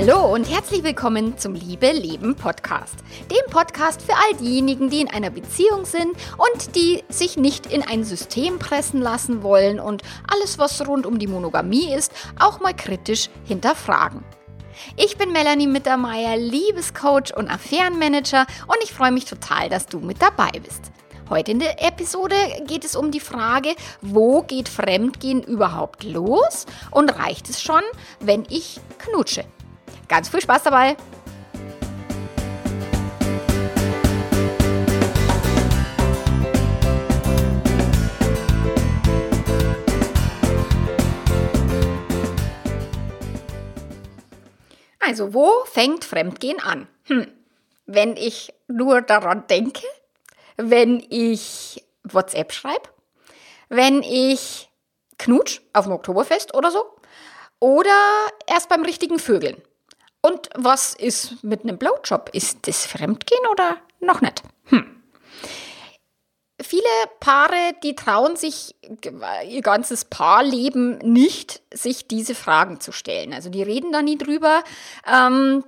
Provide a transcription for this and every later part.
Hallo und herzlich willkommen zum Liebe Leben Podcast. Dem Podcast für all diejenigen, die in einer Beziehung sind und die sich nicht in ein System pressen lassen wollen und alles, was rund um die Monogamie ist, auch mal kritisch hinterfragen. Ich bin Melanie Mittermeier, Liebescoach und Affärenmanager und ich freue mich total, dass du mit dabei bist. Heute in der Episode geht es um die Frage, wo geht Fremdgehen überhaupt los und reicht es schon, wenn ich knutsche? Ganz viel Spaß dabei! Also, wo fängt Fremdgehen an? Hm. Wenn ich nur daran denke, wenn ich WhatsApp schreibe, wenn ich knutsch auf dem Oktoberfest oder so, oder erst beim richtigen Vögeln. Und was ist mit einem Blowjob? Ist das Fremdgehen oder noch nicht? Hm. Viele Paare, die trauen sich ihr ganzes Paarleben nicht, sich diese Fragen zu stellen. Also die reden da nie drüber. Ähm,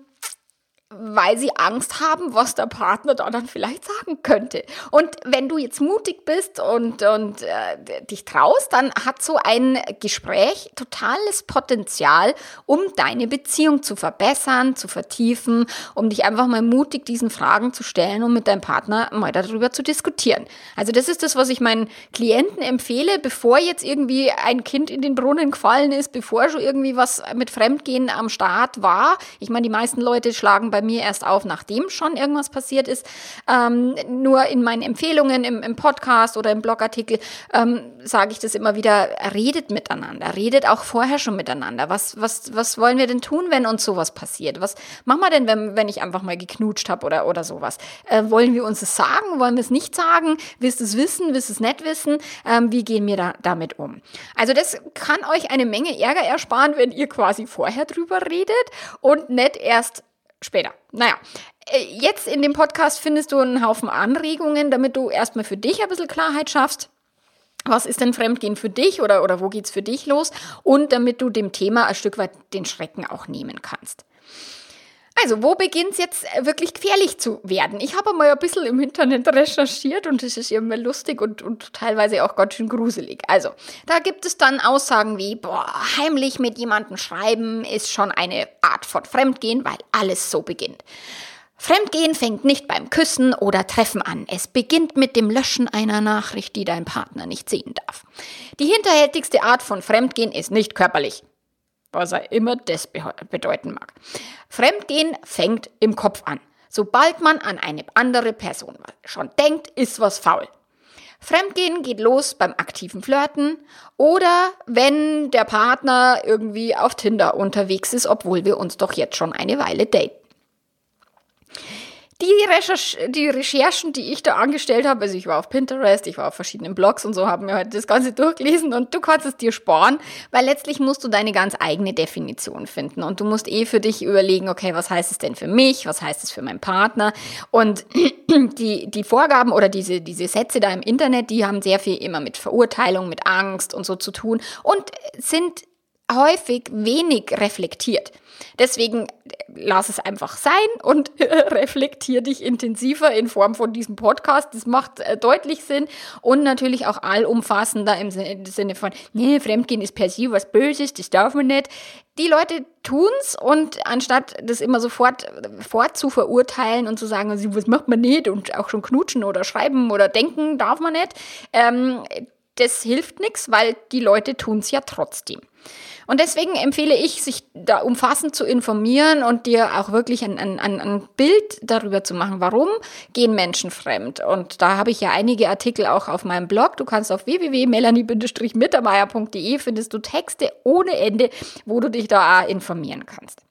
weil sie Angst haben, was der Partner da dann vielleicht sagen könnte. Und wenn du jetzt mutig bist und, und äh, dich traust, dann hat so ein Gespräch totales Potenzial, um deine Beziehung zu verbessern, zu vertiefen, um dich einfach mal mutig diesen Fragen zu stellen und mit deinem Partner mal darüber zu diskutieren. Also das ist das, was ich meinen Klienten empfehle, bevor jetzt irgendwie ein Kind in den Brunnen gefallen ist, bevor schon irgendwie was mit Fremdgehen am Start war. Ich meine, die meisten Leute schlagen bei mir erst auf, nachdem schon irgendwas passiert ist. Ähm, nur in meinen Empfehlungen im, im Podcast oder im Blogartikel ähm, sage ich das immer wieder, redet miteinander, redet auch vorher schon miteinander. Was, was, was wollen wir denn tun, wenn uns sowas passiert? Was machen wir denn, wenn, wenn ich einfach mal geknutscht habe oder, oder sowas? Äh, wollen wir uns das sagen? Wollen wir es nicht sagen? Willst du es wissen? Willst du es nicht wissen? Ähm, wie gehen wir da, damit um? Also das kann euch eine Menge Ärger ersparen, wenn ihr quasi vorher drüber redet und nicht erst später. Naja, äh, jetzt in dem Podcast findest du einen Haufen Anregungen, damit du erstmal für dich ein bisschen Klarheit schaffst. Was ist denn Fremdgehen für dich oder, oder wo geht's für dich los? Und damit du dem Thema ein Stück weit den Schrecken auch nehmen kannst. Also, wo beginnt es jetzt äh, wirklich gefährlich zu werden? Ich habe mal ein bisschen im Internet recherchiert und es ist immer lustig und, und teilweise auch ganz schön gruselig. Also, da gibt es dann Aussagen wie, boah, heimlich mit jemandem schreiben ist schon eine Art von Fremdgehen, weil alles so beginnt. Fremdgehen fängt nicht beim Küssen oder Treffen an. Es beginnt mit dem Löschen einer Nachricht, die dein Partner nicht sehen darf. Die hinterhältigste Art von Fremdgehen ist nicht körperlich was er immer das bedeuten mag. Fremdgehen fängt im Kopf an. Sobald man an eine andere Person schon denkt, ist was faul. Fremdgehen geht los beim aktiven Flirten oder wenn der Partner irgendwie auf Tinder unterwegs ist, obwohl wir uns doch jetzt schon eine Weile daten die, Recherch die Recherchen, die ich da angestellt habe, also ich war auf Pinterest, ich war auf verschiedenen Blogs und so, haben mir heute das Ganze durchgelesen und du kannst es dir sparen, weil letztlich musst du deine ganz eigene Definition finden und du musst eh für dich überlegen, okay, was heißt es denn für mich, was heißt es für meinen Partner und die, die Vorgaben oder diese, diese Sätze da im Internet, die haben sehr viel immer mit Verurteilung, mit Angst und so zu tun und sind häufig wenig reflektiert. Deswegen lass es einfach sein und reflektier dich intensiver in Form von diesem Podcast. Das macht äh, deutlich Sinn und natürlich auch allumfassender im Sinne von, nee, Fremdgehen ist per se was Böses, das darf man nicht. Die Leute tun's und anstatt das immer sofort fort zu verurteilen und zu sagen, also, was macht man nicht und auch schon knutschen oder schreiben oder denken darf man nicht, ähm, das hilft nichts, weil die Leute tun's ja trotzdem. Und deswegen empfehle ich, sich da umfassend zu informieren und dir auch wirklich ein, ein, ein Bild darüber zu machen, warum gehen Menschen fremd. Und da habe ich ja einige Artikel auch auf meinem Blog. Du kannst auf www.melanie-mittermeier.de findest du Texte ohne Ende, wo du dich da informieren kannst.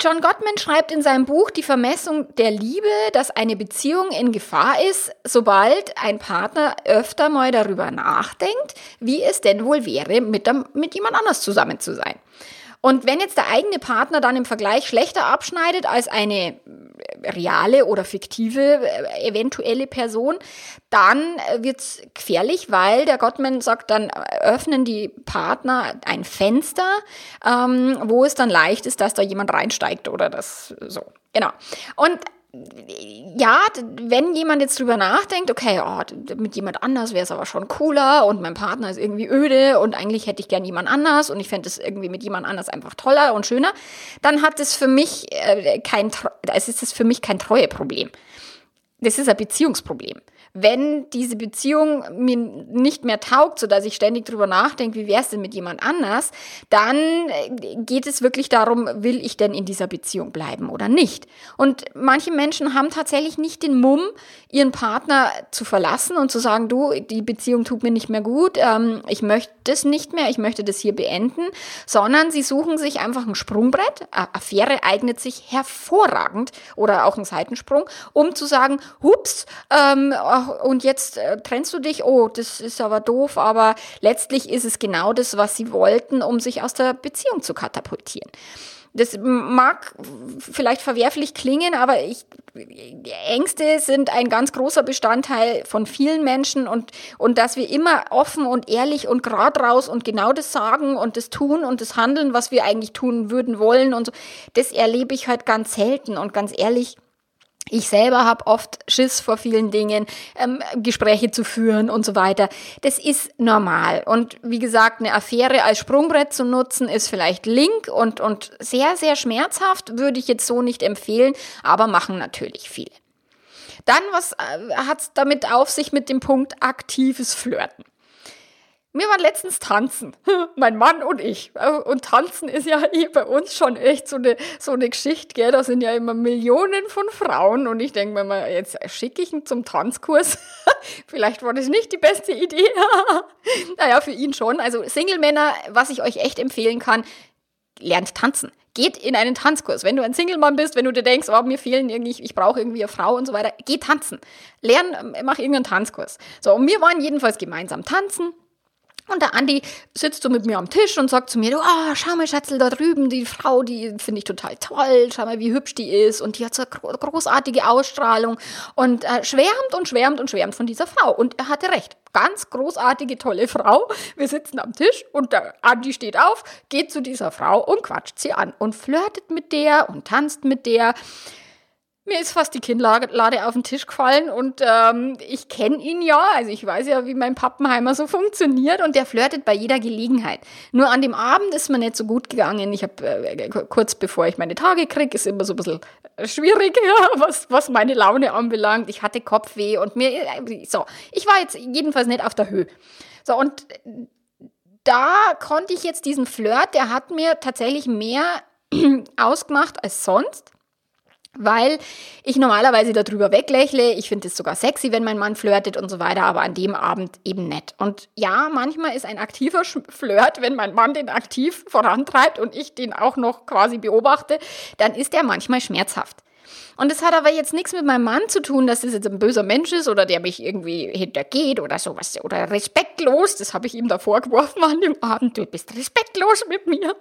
John Gottman schreibt in seinem Buch Die Vermessung der Liebe, dass eine Beziehung in Gefahr ist, sobald ein Partner öfter mal darüber nachdenkt, wie es denn wohl wäre, mit, dem, mit jemand anders zusammen zu sein. Und wenn jetzt der eigene Partner dann im Vergleich schlechter abschneidet als eine reale oder fiktive äh, eventuelle Person, dann wird's gefährlich, weil der Gottman sagt, dann öffnen die Partner ein Fenster, ähm, wo es dann leicht ist, dass da jemand reinsteigt oder das so. Genau. Und ja, wenn jemand jetzt drüber nachdenkt, okay, oh, mit jemand anders wäre es aber schon cooler und mein Partner ist irgendwie öde und eigentlich hätte ich gern jemand anders und ich fände es irgendwie mit jemand anders einfach toller und schöner, dann hat es für mich äh, kein, es ist es für mich kein Treueproblem. Das ist ein Beziehungsproblem wenn diese Beziehung mir nicht mehr taugt, so dass ich ständig drüber nachdenke, wie wäre es denn mit jemand anders, dann äh, geht es wirklich darum, will ich denn in dieser Beziehung bleiben oder nicht? Und manche Menschen haben tatsächlich nicht den Mumm, ihren Partner zu verlassen und zu sagen, du, die Beziehung tut mir nicht mehr gut, ähm, ich möchte das nicht mehr, ich möchte das hier beenden, sondern sie suchen sich einfach ein Sprungbrett. Affäre eignet sich hervorragend oder auch ein Seitensprung, um zu sagen, hups, ähm, und jetzt äh, trennst du dich, oh, das ist aber doof, aber letztlich ist es genau das, was sie wollten, um sich aus der Beziehung zu katapultieren. Das mag vielleicht verwerflich klingen, aber ich, Ängste sind ein ganz großer Bestandteil von vielen Menschen und, und dass wir immer offen und ehrlich und gerade raus und genau das sagen und das tun und das handeln, was wir eigentlich tun würden wollen und so, das erlebe ich halt ganz selten und ganz ehrlich, ich selber habe oft Schiss vor vielen Dingen, ähm, Gespräche zu führen und so weiter. Das ist normal. Und wie gesagt, eine Affäre als Sprungbrett zu nutzen, ist vielleicht link und, und sehr, sehr schmerzhaft, würde ich jetzt so nicht empfehlen, aber machen natürlich viele. Dann, was äh, hat's damit auf sich mit dem Punkt aktives Flirten? Wir waren letztens tanzen, mein Mann und ich. Und tanzen ist ja eh bei uns schon echt so eine, so eine Geschichte, gell? Da sind ja immer Millionen von Frauen und ich denke mir mal, jetzt schicke ich ihn zum Tanzkurs. Vielleicht war das nicht die beste Idee. naja, für ihn schon. Also Single-Männer, was ich euch echt empfehlen kann, lernt tanzen. Geht in einen Tanzkurs. Wenn du ein Single-Mann bist, wenn du dir denkst, oh, mir fehlen irgendwie, ich brauche irgendwie eine Frau und so weiter, geh tanzen. Lern, mach irgendeinen Tanzkurs. So, und wir waren jedenfalls gemeinsam tanzen und der Andi sitzt so mit mir am Tisch und sagt zu mir, oh, schau mal, Schatzel, da drüben, die Frau, die finde ich total toll, schau mal, wie hübsch die ist und die hat so eine großartige Ausstrahlung und äh, schwärmt und schwärmt und schwärmt von dieser Frau. Und er hatte recht, ganz großartige, tolle Frau. Wir sitzen am Tisch und der Andi steht auf, geht zu dieser Frau und quatscht sie an und flirtet mit der und tanzt mit der. Mir ist fast die Kinnlade auf den Tisch gefallen und ähm, ich kenne ihn ja, also ich weiß ja, wie mein Pappenheimer so funktioniert und der flirtet bei jeder Gelegenheit. Nur an dem Abend ist mir nicht so gut gegangen. Ich habe äh, kurz bevor ich meine Tage kriege, ist immer so ein bisschen schwierig, ja, was, was meine Laune anbelangt. Ich hatte Kopfweh und mir, äh, so, ich war jetzt jedenfalls nicht auf der Höhe. So, und da konnte ich jetzt diesen Flirt, der hat mir tatsächlich mehr ausgemacht als sonst weil ich normalerweise darüber weglächle. Ich finde es sogar sexy, wenn mein Mann flirtet und so weiter, aber an dem Abend eben nett. Und ja, manchmal ist ein aktiver Flirt, wenn mein Mann den aktiv vorantreibt und ich den auch noch quasi beobachte, dann ist er manchmal schmerzhaft. Und es hat aber jetzt nichts mit meinem Mann zu tun, dass es jetzt ein böser Mensch ist oder der mich irgendwie hintergeht oder sowas oder respektlos. Das habe ich ihm da vorgeworfen an dem Abend. Du bist respektlos mit mir.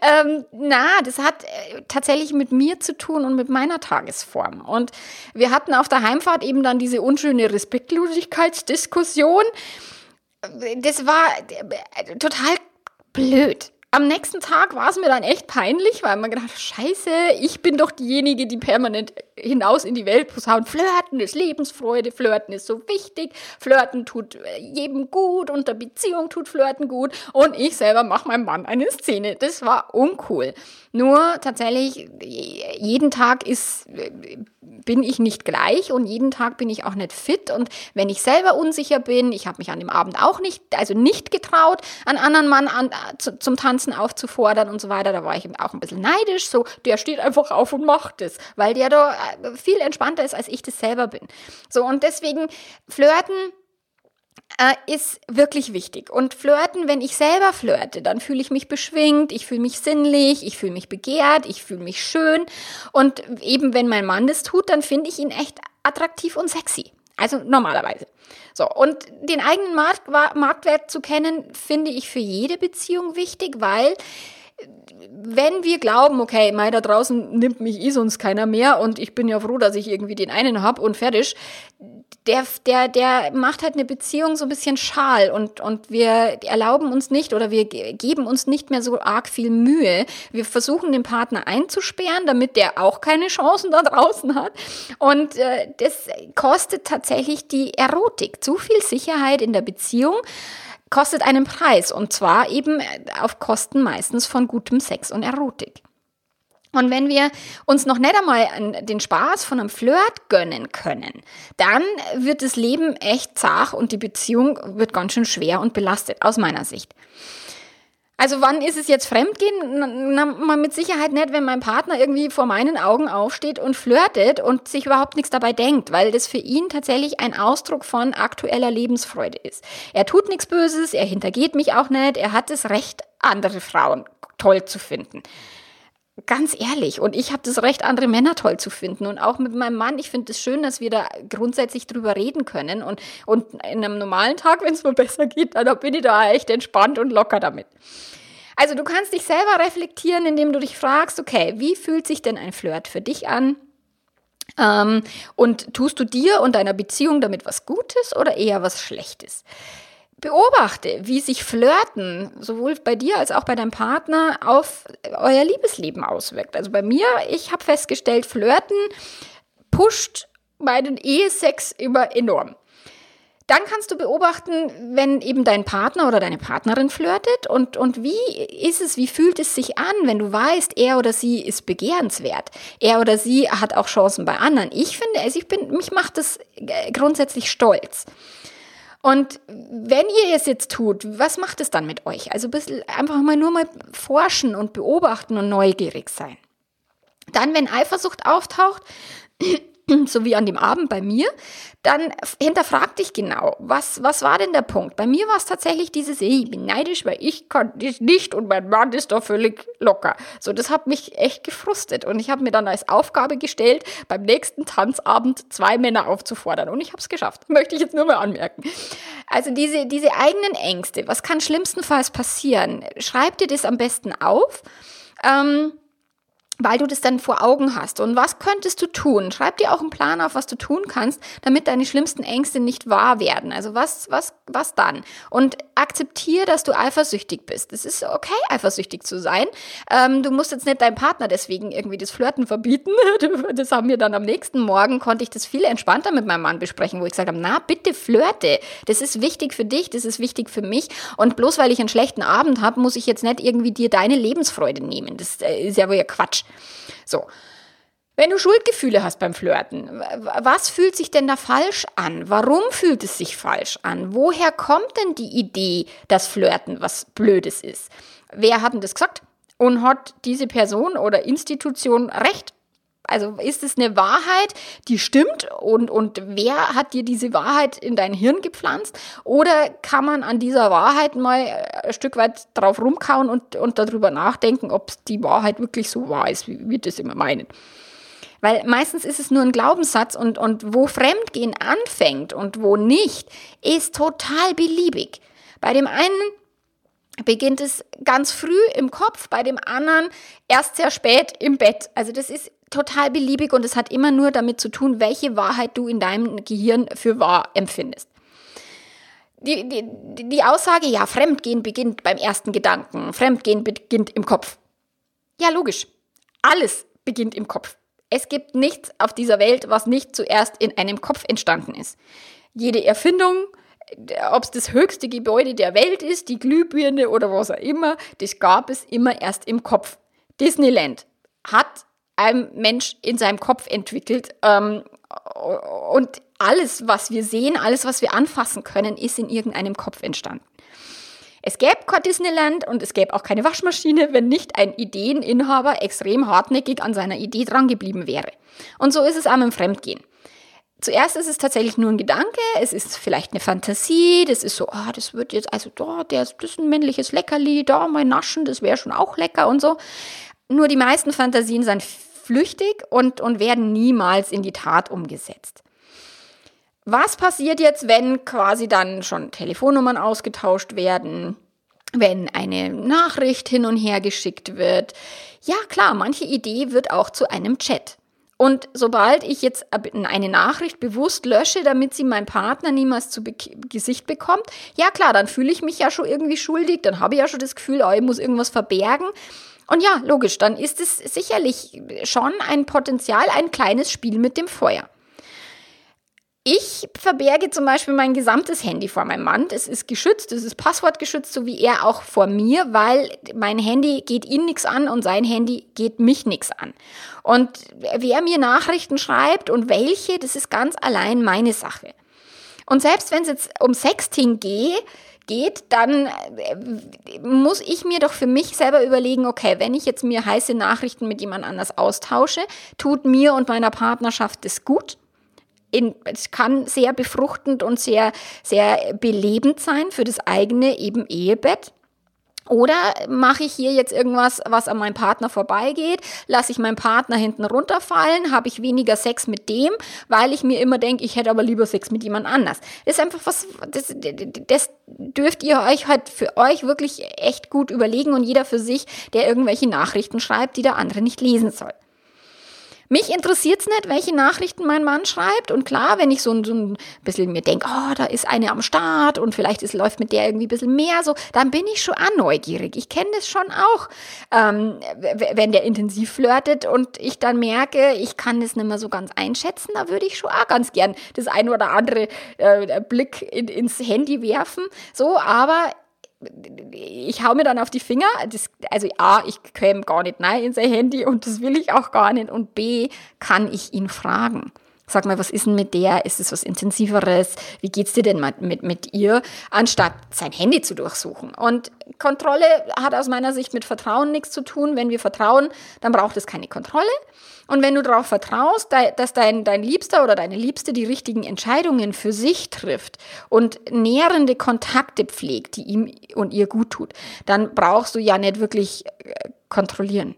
Ähm, na, das hat äh, tatsächlich mit mir zu tun und mit meiner Tagesform. Und wir hatten auf der Heimfahrt eben dann diese unschöne Respektlosigkeitsdiskussion. Das war äh, total blöd am nächsten Tag war es mir dann echt peinlich, weil man gedacht, scheiße, ich bin doch diejenige, die permanent hinaus in die Welt posaunt. Flirten ist Lebensfreude, Flirten ist so wichtig, Flirten tut jedem gut und der Beziehung tut Flirten gut und ich selber mache meinem Mann eine Szene. Das war uncool. Nur tatsächlich, jeden Tag ist, bin ich nicht gleich und jeden Tag bin ich auch nicht fit und wenn ich selber unsicher bin, ich habe mich an dem Abend auch nicht, also nicht getraut, einen anderen Mann an, zu, zum Tanzen aufzufordern und so weiter, da war ich auch ein bisschen neidisch, so, der steht einfach auf und macht es, weil der da äh, viel entspannter ist, als ich das selber bin. So, und deswegen flirten äh, ist wirklich wichtig. Und flirten, wenn ich selber flirte, dann fühle ich mich beschwingt, ich fühle mich sinnlich, ich fühle mich begehrt, ich fühle mich schön. Und eben wenn mein Mann das tut, dann finde ich ihn echt attraktiv und sexy. Also normalerweise. So, und den eigenen Markt, Marktwert zu kennen, finde ich für jede Beziehung wichtig, weil wenn wir glauben, okay, mei, da draußen nimmt mich eh sonst keiner mehr und ich bin ja froh, dass ich irgendwie den einen hab und fertig, der, der, der macht halt eine Beziehung so ein bisschen schal und, und wir erlauben uns nicht oder wir geben uns nicht mehr so arg viel Mühe. Wir versuchen den Partner einzusperren, damit der auch keine Chancen da draußen hat. Und äh, das kostet tatsächlich die Erotik. Zu viel Sicherheit in der Beziehung kostet einen Preis und zwar eben auf Kosten meistens von gutem Sex und Erotik. Und wenn wir uns noch nicht einmal den Spaß von einem Flirt gönnen können, dann wird das Leben echt zart und die Beziehung wird ganz schön schwer und belastet, aus meiner Sicht. Also wann ist es jetzt Fremdgehen? Na, na, mit Sicherheit nicht, wenn mein Partner irgendwie vor meinen Augen aufsteht und flirtet und sich überhaupt nichts dabei denkt, weil das für ihn tatsächlich ein Ausdruck von aktueller Lebensfreude ist. Er tut nichts Böses, er hintergeht mich auch nicht, er hat das Recht, andere Frauen toll zu finden ganz ehrlich, und ich habe das Recht, andere Männer toll zu finden. Und auch mit meinem Mann, ich finde es das schön, dass wir da grundsätzlich drüber reden können. Und, und in einem normalen Tag, wenn es mir besser geht, dann bin ich da echt entspannt und locker damit. Also du kannst dich selber reflektieren, indem du dich fragst, okay, wie fühlt sich denn ein Flirt für dich an? Ähm, und tust du dir und deiner Beziehung damit was Gutes oder eher was Schlechtes? Beobachte, wie sich Flirten sowohl bei dir als auch bei deinem Partner auf euer Liebesleben auswirkt. Also bei mir, ich habe festgestellt, Flirten pusht meinen Ehesex immer enorm. Dann kannst du beobachten, wenn eben dein Partner oder deine Partnerin flirtet und, und wie ist es, wie fühlt es sich an, wenn du weißt, er oder sie ist begehrenswert. Er oder sie hat auch Chancen bei anderen. Ich finde, also ich bin, mich macht das grundsätzlich stolz. Und wenn ihr es jetzt tut, was macht es dann mit euch? Also ein bisschen einfach mal nur mal forschen und beobachten und neugierig sein. Dann, wenn Eifersucht auftaucht, so wie an dem Abend bei mir, dann hinterfrag dich genau, was, was war denn der Punkt? Bei mir war es tatsächlich dieses, hey, ich bin neidisch, weil ich kann das nicht und mein Mann ist da völlig locker. So, das hat mich echt gefrustet und ich habe mir dann als Aufgabe gestellt, beim nächsten Tanzabend zwei Männer aufzufordern und ich habe es geschafft. Möchte ich jetzt nur mal anmerken. Also diese, diese eigenen Ängste, was kann schlimmstenfalls passieren? Schreib dir das am besten auf. Ähm, weil du das dann vor Augen hast. Und was könntest du tun? Schreib dir auch einen Plan auf, was du tun kannst, damit deine schlimmsten Ängste nicht wahr werden. Also was, was, was dann? Und akzeptiere, dass du eifersüchtig bist. Es ist okay, eifersüchtig zu sein. Ähm, du musst jetzt nicht deinem Partner deswegen irgendwie das Flirten verbieten. Das haben wir dann am nächsten Morgen, konnte ich das viel entspannter mit meinem Mann besprechen, wo ich gesagt habe, na, bitte flirte. Das ist wichtig für dich, das ist wichtig für mich. Und bloß weil ich einen schlechten Abend habe, muss ich jetzt nicht irgendwie dir deine Lebensfreude nehmen. Das äh, ist ja wohl Quatsch. So. Wenn du Schuldgefühle hast beim Flirten, was fühlt sich denn da falsch an? Warum fühlt es sich falsch an? Woher kommt denn die Idee, dass Flirten was Blödes ist? Wer hat denn das gesagt? Und hat diese Person oder Institution recht? Also ist es eine Wahrheit, die stimmt und, und wer hat dir diese Wahrheit in dein Hirn gepflanzt? Oder kann man an dieser Wahrheit mal ein Stück weit drauf rumkauen und, und darüber nachdenken, ob die Wahrheit wirklich so wahr ist, wie wir das immer meinen? Weil meistens ist es nur ein Glaubenssatz und, und wo Fremdgehen anfängt und wo nicht, ist total beliebig. Bei dem einen beginnt es ganz früh im Kopf, bei dem anderen erst sehr spät im Bett. Also das ist total beliebig und es hat immer nur damit zu tun, welche Wahrheit du in deinem Gehirn für wahr empfindest. Die, die, die Aussage, ja, Fremdgehen beginnt beim ersten Gedanken, Fremdgehen beginnt im Kopf. Ja, logisch. Alles beginnt im Kopf. Es gibt nichts auf dieser Welt, was nicht zuerst in einem Kopf entstanden ist. Jede Erfindung, ob es das höchste Gebäude der Welt ist, die Glühbirne oder was auch immer, das gab es immer erst im Kopf. Disneyland hat ein Mensch in seinem Kopf entwickelt. Ähm, und alles, was wir sehen, alles, was wir anfassen können, ist in irgendeinem Kopf entstanden. Es gäbe kein Disneyland und es gäbe auch keine Waschmaschine, wenn nicht ein Ideeninhaber extrem hartnäckig an seiner Idee drangeblieben wäre. Und so ist es auch dem Fremdgehen. Zuerst ist es tatsächlich nur ein Gedanke, es ist vielleicht eine Fantasie, das ist so, ah, oh, das wird jetzt, also da, der, das ist ein männliches Leckerli, da mal naschen, das wäre schon auch lecker und so. Nur die meisten Fantasien sind flüchtig und, und werden niemals in die Tat umgesetzt. Was passiert jetzt, wenn quasi dann schon Telefonnummern ausgetauscht werden? wenn eine Nachricht hin und her geschickt wird. Ja, klar, manche Idee wird auch zu einem Chat. Und sobald ich jetzt eine Nachricht bewusst lösche, damit sie mein Partner niemals zu Be Gesicht bekommt, ja klar, dann fühle ich mich ja schon irgendwie schuldig, dann habe ich ja schon das Gefühl, oh, ich muss irgendwas verbergen. Und ja, logisch, dann ist es sicherlich schon ein Potenzial, ein kleines Spiel mit dem Feuer. Ich verberge zum Beispiel mein gesamtes Handy vor meinem Mann. Es ist geschützt, es ist passwortgeschützt, so wie er auch vor mir, weil mein Handy geht ihn nichts an und sein Handy geht mich nichts an. Und wer mir Nachrichten schreibt und welche, das ist ganz allein meine Sache. Und selbst wenn es jetzt um Sexting geht, geht, dann äh, muss ich mir doch für mich selber überlegen, okay, wenn ich jetzt mir heiße Nachrichten mit jemand anders austausche, tut mir und meiner Partnerschaft das gut? in, es kann sehr befruchtend und sehr, sehr belebend sein für das eigene eben Ehebett. Oder mache ich hier jetzt irgendwas, was an meinem Partner vorbeigeht? Lasse ich meinen Partner hinten runterfallen? Habe ich weniger Sex mit dem, weil ich mir immer denke, ich hätte aber lieber Sex mit jemand anders? Das ist einfach was, das, das dürft ihr euch halt für euch wirklich echt gut überlegen und jeder für sich, der irgendwelche Nachrichten schreibt, die der andere nicht lesen soll. Mich interessiert's nicht, welche Nachrichten mein Mann schreibt. Und klar, wenn ich so, so ein bisschen mir denke, oh, da ist eine am Start und vielleicht ist, läuft mit der irgendwie ein bisschen mehr so, dann bin ich schon auch neugierig. Ich kenne das schon auch, ähm, wenn der intensiv flirtet und ich dann merke, ich kann das nicht mehr so ganz einschätzen, da würde ich schon auch ganz gern das ein oder andere äh, Blick in, ins Handy werfen. So, aber ich hau mir dann auf die Finger. Das, also A, ich käme gar nicht rein in sein Handy und das will ich auch gar nicht. Und B, kann ich ihn fragen. Sag mal, was ist denn mit der? Ist es was Intensiveres? Wie geht's dir denn mit, mit ihr? Anstatt sein Handy zu durchsuchen. Und Kontrolle hat aus meiner Sicht mit Vertrauen nichts zu tun. Wenn wir vertrauen, dann braucht es keine Kontrolle. Und wenn du darauf vertraust, dass dein, dein Liebster oder deine Liebste die richtigen Entscheidungen für sich trifft und nährende Kontakte pflegt, die ihm und ihr gut tut, dann brauchst du ja nicht wirklich äh, kontrollieren.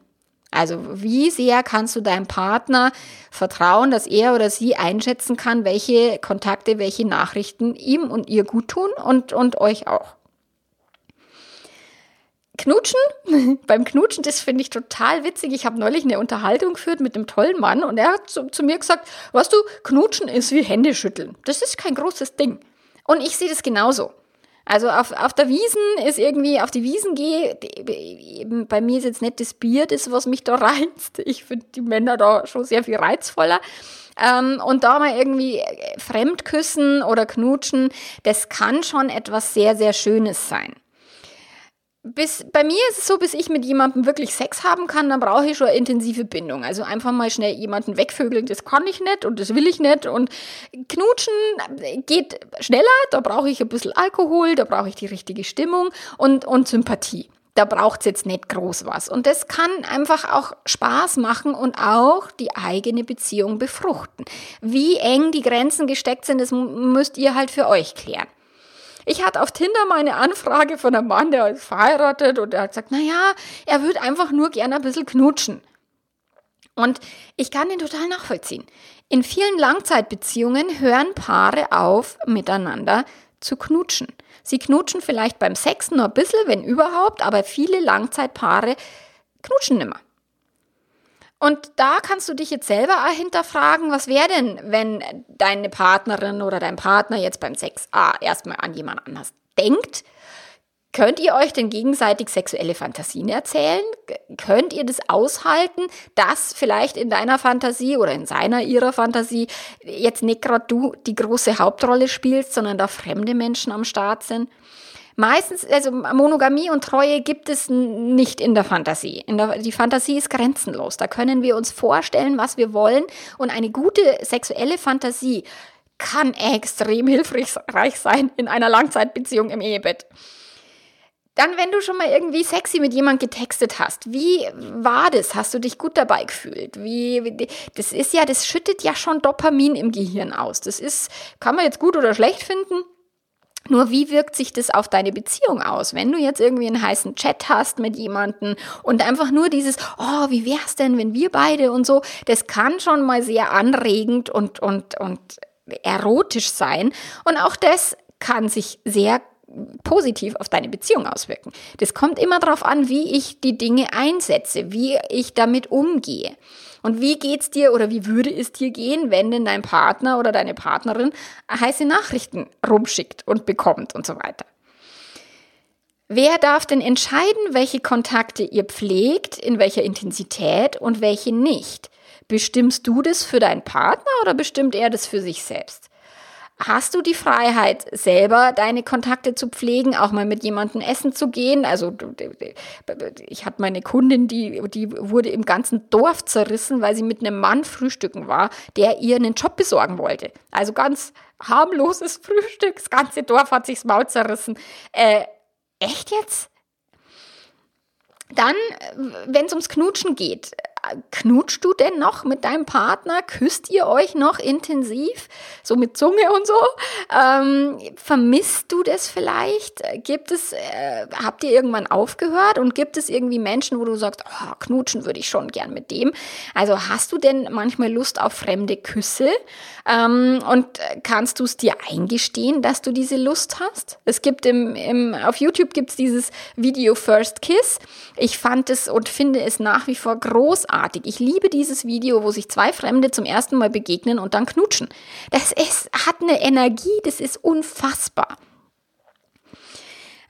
Also wie sehr kannst du deinem Partner vertrauen, dass er oder sie einschätzen kann, welche Kontakte, welche Nachrichten ihm und ihr gut tun und, und euch auch. Knutschen, beim Knutschen, das finde ich total witzig. Ich habe neulich eine Unterhaltung geführt mit einem tollen Mann und er hat zu, zu mir gesagt, weißt du, Knutschen ist wie Hände schütteln. Das ist kein großes Ding. Und ich sehe das genauso. Also auf, auf der Wiesen ist irgendwie, auf die Wiesen gehe, bei mir ist jetzt nicht das Bier das, was mich da reizt. Ich finde die Männer da schon sehr viel reizvoller. Ähm, und da mal irgendwie fremd oder knutschen, das kann schon etwas sehr, sehr Schönes sein bis, bei mir ist es so, bis ich mit jemandem wirklich Sex haben kann, dann brauche ich schon eine intensive Bindung. Also einfach mal schnell jemanden wegvögeln, das kann ich nicht und das will ich nicht. Und knutschen geht schneller, da brauche ich ein bisschen Alkohol, da brauche ich die richtige Stimmung und, und Sympathie. Da braucht es jetzt nicht groß was. Und das kann einfach auch Spaß machen und auch die eigene Beziehung befruchten. Wie eng die Grenzen gesteckt sind, das müsst ihr halt für euch klären. Ich hatte auf Tinder mal eine Anfrage von einem Mann, der ist verheiratet und der hat gesagt, naja, er würde einfach nur gerne ein bisschen knutschen. Und ich kann den total nachvollziehen. In vielen Langzeitbeziehungen hören Paare auf, miteinander zu knutschen. Sie knutschen vielleicht beim Sex nur ein bisschen, wenn überhaupt, aber viele Langzeitpaare knutschen nimmer. Und da kannst du dich jetzt selber hinterfragen, was wäre denn, wenn deine Partnerin oder dein Partner jetzt beim Sex ah, erstmal an jemand anders denkt? Könnt ihr euch denn gegenseitig sexuelle Fantasien erzählen? Könnt ihr das aushalten, dass vielleicht in deiner Fantasie oder in seiner, ihrer Fantasie jetzt nicht gerade du die große Hauptrolle spielst, sondern da fremde Menschen am Start sind? Meistens, also Monogamie und Treue gibt es nicht in der Fantasie. In der, die Fantasie ist grenzenlos. Da können wir uns vorstellen, was wir wollen. Und eine gute sexuelle Fantasie kann extrem hilfreich sein in einer Langzeitbeziehung im Ehebett. Dann, wenn du schon mal irgendwie sexy mit jemand getextet hast, wie war das? Hast du dich gut dabei gefühlt? Wie, das ist ja, das schüttet ja schon Dopamin im Gehirn aus. Das ist, kann man jetzt gut oder schlecht finden. Nur wie wirkt sich das auf deine Beziehung aus? Wenn du jetzt irgendwie einen heißen Chat hast mit jemandem und einfach nur dieses, oh, wie wär's denn, wenn wir beide und so, das kann schon mal sehr anregend und, und, und erotisch sein. Und auch das kann sich sehr positiv auf deine Beziehung auswirken. Das kommt immer darauf an, wie ich die Dinge einsetze, wie ich damit umgehe. Und wie geht's dir oder wie würde es dir gehen, wenn denn dein Partner oder deine Partnerin heiße Nachrichten rumschickt und bekommt und so weiter? Wer darf denn entscheiden, welche Kontakte ihr pflegt, in welcher Intensität und welche nicht? Bestimmst du das für deinen Partner oder bestimmt er das für sich selbst? Hast du die Freiheit, selber deine Kontakte zu pflegen, auch mal mit jemandem essen zu gehen. Also ich hatte meine Kundin, die, die wurde im ganzen Dorf zerrissen, weil sie mit einem Mann frühstücken war, der ihr einen Job besorgen wollte. Also ganz harmloses Frühstück. Das ganze Dorf hat sich's Maul zerrissen. Äh, echt jetzt? Dann, wenn es ums Knutschen geht, knutschst du denn noch mit deinem Partner? Küsst ihr euch noch intensiv? So mit Zunge und so? Ähm, vermisst du das vielleicht? Gibt es, äh, habt ihr irgendwann aufgehört? Und gibt es irgendwie Menschen, wo du sagst, oh, knutschen würde ich schon gern mit dem? Also hast du denn manchmal Lust auf fremde Küsse? Ähm, und kannst du es dir eingestehen, dass du diese Lust hast? Es gibt im, im auf YouTube gibt's dieses Video First Kiss. Ich fand es und finde es nach wie vor großartig großartig. Ich liebe dieses Video, wo sich zwei Fremde zum ersten Mal begegnen und dann knutschen. Das ist, hat eine Energie, das ist unfassbar.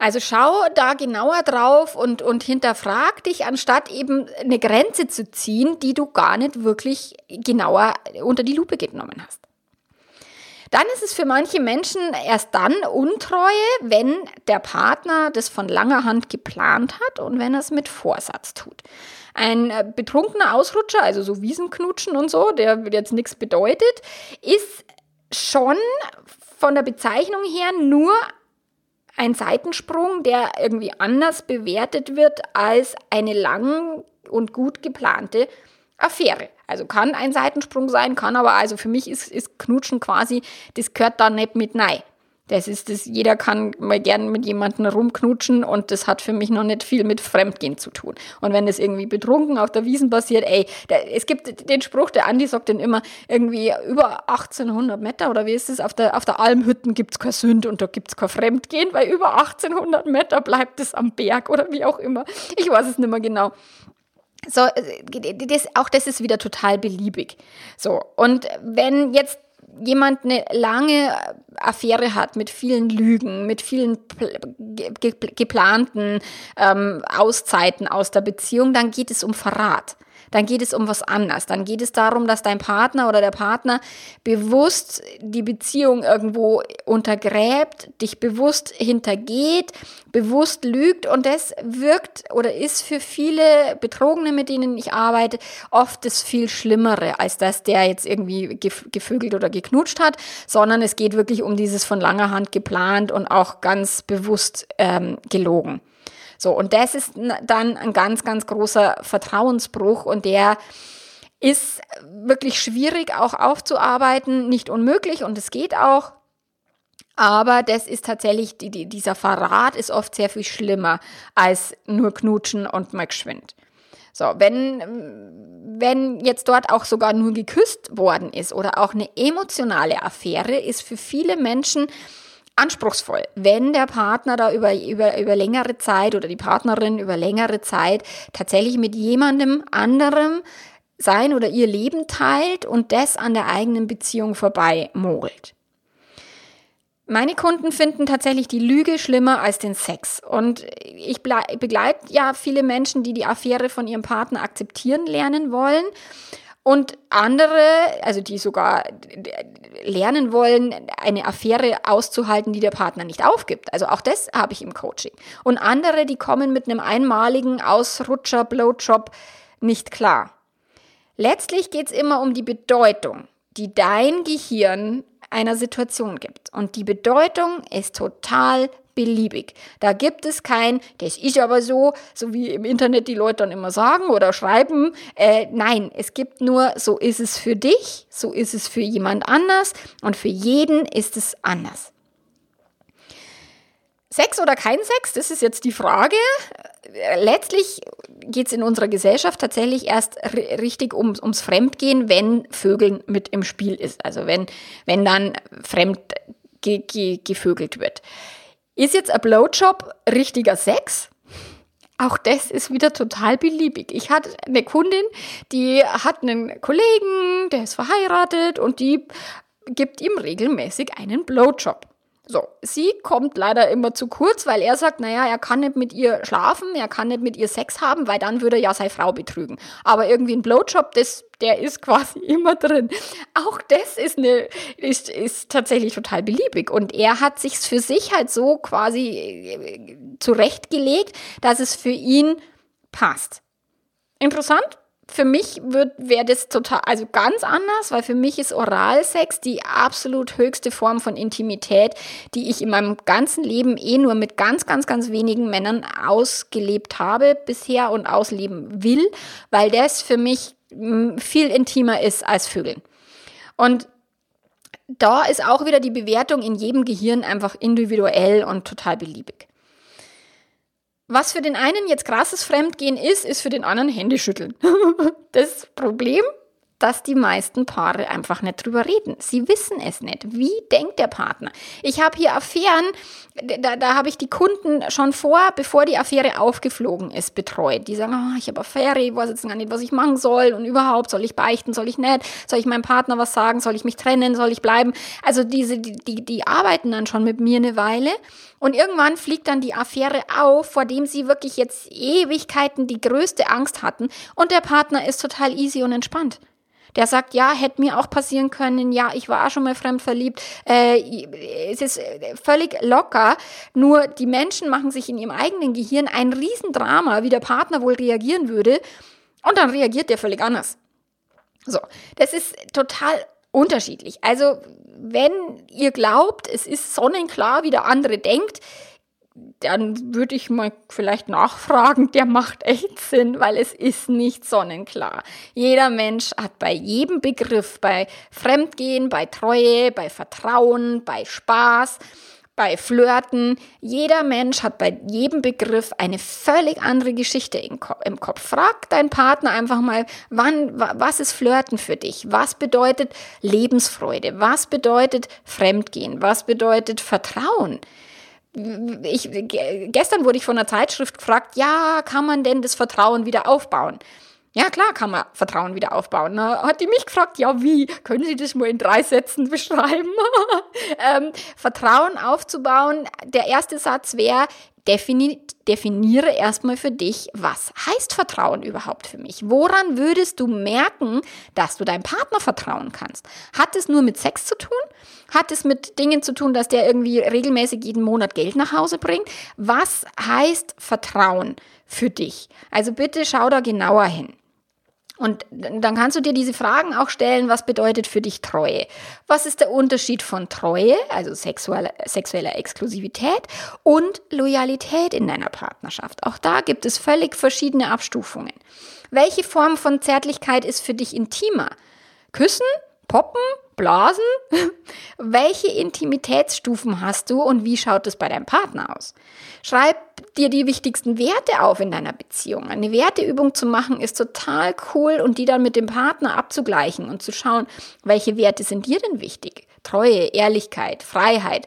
Also schau da genauer drauf und, und hinterfrag dich, anstatt eben eine Grenze zu ziehen, die du gar nicht wirklich genauer unter die Lupe genommen hast. Dann ist es für manche Menschen erst dann Untreue, wenn der Partner das von langer Hand geplant hat und wenn er es mit Vorsatz tut. Ein äh, betrunkener Ausrutscher, also so Wiesenknutschen und so, der jetzt nichts bedeutet, ist schon von der Bezeichnung her nur ein Seitensprung, der irgendwie anders bewertet wird als eine lang und gut geplante Affäre. Also kann ein Seitensprung sein, kann aber, also für mich ist, ist Knutschen quasi, das gehört da nicht mit nein. Das ist das, jeder kann mal gern mit jemandem rumknutschen und das hat für mich noch nicht viel mit Fremdgehen zu tun. Und wenn das irgendwie betrunken auf der Wiesen passiert, ey, da, es gibt den Spruch, der Andi sagt dann immer, irgendwie über 1800 Meter oder wie ist es, auf der, auf der Almhütten gibt's kein Sünd und da gibt's kein Fremdgehen, weil über 1800 Meter bleibt es am Berg oder wie auch immer. Ich weiß es nicht mehr genau. So, äh, das, auch das ist wieder total beliebig. So, und wenn jetzt jemand eine lange Affäre hat mit vielen Lügen, mit vielen geplanten ähm, Auszeiten aus der Beziehung, dann geht es um Verrat dann geht es um was anderes. Dann geht es darum, dass dein Partner oder der Partner bewusst die Beziehung irgendwo untergräbt, dich bewusst hintergeht, bewusst lügt und das wirkt oder ist für viele Betrogene, mit denen ich arbeite, oft das viel Schlimmere, als dass der jetzt irgendwie gevögelt oder geknutscht hat, sondern es geht wirklich um dieses von langer Hand geplant und auch ganz bewusst ähm, gelogen. So, und das ist dann ein ganz, ganz großer Vertrauensbruch und der ist wirklich schwierig auch aufzuarbeiten, nicht unmöglich und es geht auch. Aber das ist tatsächlich, die, die, dieser Verrat ist oft sehr viel schlimmer als nur knutschen und mal geschwind. So, wenn, wenn jetzt dort auch sogar nur geküsst worden ist oder auch eine emotionale Affäre, ist für viele Menschen anspruchsvoll, wenn der Partner da über, über, über längere Zeit oder die Partnerin über längere Zeit tatsächlich mit jemandem anderem sein oder ihr Leben teilt und das an der eigenen Beziehung vorbei mogelt. Meine Kunden finden tatsächlich die Lüge schlimmer als den Sex. Und ich begleite ja viele Menschen, die die Affäre von ihrem Partner akzeptieren lernen wollen. Und andere, also die sogar lernen wollen, eine Affäre auszuhalten, die der Partner nicht aufgibt. Also auch das habe ich im Coaching. Und andere, die kommen mit einem einmaligen Ausrutscher, Blowjob nicht klar. Letztlich geht es immer um die Bedeutung, die dein Gehirn einer Situation gibt. Und die Bedeutung ist total beliebig. Da gibt es kein, das ist aber so, so wie im Internet die Leute dann immer sagen oder schreiben. Äh, nein, es gibt nur, so ist es für dich, so ist es für jemand anders und für jeden ist es anders. Sex oder kein Sex, das ist jetzt die Frage. Letztlich geht es in unserer Gesellschaft tatsächlich erst richtig ums, ums Fremdgehen, wenn Vögeln mit im Spiel ist. Also wenn, wenn dann fremd ge ge gevögelt wird. Ist jetzt ein Blowjob richtiger Sex? Auch das ist wieder total beliebig. Ich hatte eine Kundin, die hat einen Kollegen, der ist verheiratet und die gibt ihm regelmäßig einen Blowjob. So, sie kommt leider immer zu kurz, weil er sagt, naja, er kann nicht mit ihr schlafen, er kann nicht mit ihr Sex haben, weil dann würde er ja seine Frau betrügen. Aber irgendwie ein Blowjob, das, der ist quasi immer drin. Auch das ist, eine, ist, ist tatsächlich total beliebig. Und er hat sich für sich halt so quasi äh, zurechtgelegt, dass es für ihn passt. Interessant? Für mich wäre das total, also ganz anders, weil für mich ist Oralsex die absolut höchste Form von Intimität, die ich in meinem ganzen Leben eh nur mit ganz, ganz, ganz wenigen Männern ausgelebt habe bisher und ausleben will, weil das für mich hm, viel intimer ist als Vögeln. Und da ist auch wieder die Bewertung in jedem Gehirn einfach individuell und total beliebig. Was für den einen jetzt krasses Fremdgehen ist, ist für den anderen Händeschütteln. das Problem, dass die meisten Paare einfach nicht drüber reden. Sie wissen es nicht. Wie denkt der Partner? Ich habe hier Affären, da, da habe ich die Kunden schon vor, bevor die Affäre aufgeflogen ist, betreut. Die sagen, oh, ich habe Affäre, ich weiß jetzt gar nicht, was ich machen soll und überhaupt, soll ich beichten, soll ich nicht, soll ich meinem Partner was sagen, soll ich mich trennen, soll ich bleiben? Also diese, die, die, die arbeiten dann schon mit mir eine Weile und irgendwann fliegt dann die Affäre auf, vor dem sie wirklich jetzt Ewigkeiten die größte Angst hatten. Und der Partner ist total easy und entspannt. Der sagt, ja, hätte mir auch passieren können, ja, ich war auch schon mal fremd verliebt. Äh, es ist völlig locker. Nur die Menschen machen sich in ihrem eigenen Gehirn ein Riesendrama, wie der Partner wohl reagieren würde. Und dann reagiert der völlig anders. So, das ist total unterschiedlich. Also wenn ihr glaubt, es ist sonnenklar, wie der andere denkt, dann würde ich mal vielleicht nachfragen, der macht echt Sinn, weil es ist nicht sonnenklar. Jeder Mensch hat bei jedem Begriff, bei Fremdgehen, bei Treue, bei Vertrauen, bei Spaß, bei Flirten. Jeder Mensch hat bei jedem Begriff eine völlig andere Geschichte im Kopf. Frag deinen Partner einfach mal, wann, was ist Flirten für dich? Was bedeutet Lebensfreude? Was bedeutet Fremdgehen? Was bedeutet Vertrauen? Ich, gestern wurde ich von einer Zeitschrift gefragt, ja, kann man denn das Vertrauen wieder aufbauen? Ja, klar kann man Vertrauen wieder aufbauen. Na, hat die mich gefragt, ja, wie? Können Sie das mal in drei Sätzen beschreiben? ähm, Vertrauen aufzubauen, der erste Satz wäre, defini definiere erstmal für dich, was heißt Vertrauen überhaupt für mich? Woran würdest du merken, dass du deinem Partner vertrauen kannst? Hat es nur mit Sex zu tun? Hat es mit Dingen zu tun, dass der irgendwie regelmäßig jeden Monat Geld nach Hause bringt? Was heißt Vertrauen für dich? Also bitte schau da genauer hin. Und dann kannst du dir diese Fragen auch stellen, was bedeutet für dich Treue? Was ist der Unterschied von Treue, also sexueller, sexueller Exklusivität und Loyalität in deiner Partnerschaft? Auch da gibt es völlig verschiedene Abstufungen. Welche Form von Zärtlichkeit ist für dich intimer? Küssen? Poppen? Blasen? Welche Intimitätsstufen hast du und wie schaut es bei deinem Partner aus? Schreib dir die wichtigsten Werte auf in deiner Beziehung. Eine Werteübung zu machen ist total cool und die dann mit dem Partner abzugleichen und zu schauen, welche Werte sind dir denn wichtig? Treue, Ehrlichkeit, Freiheit.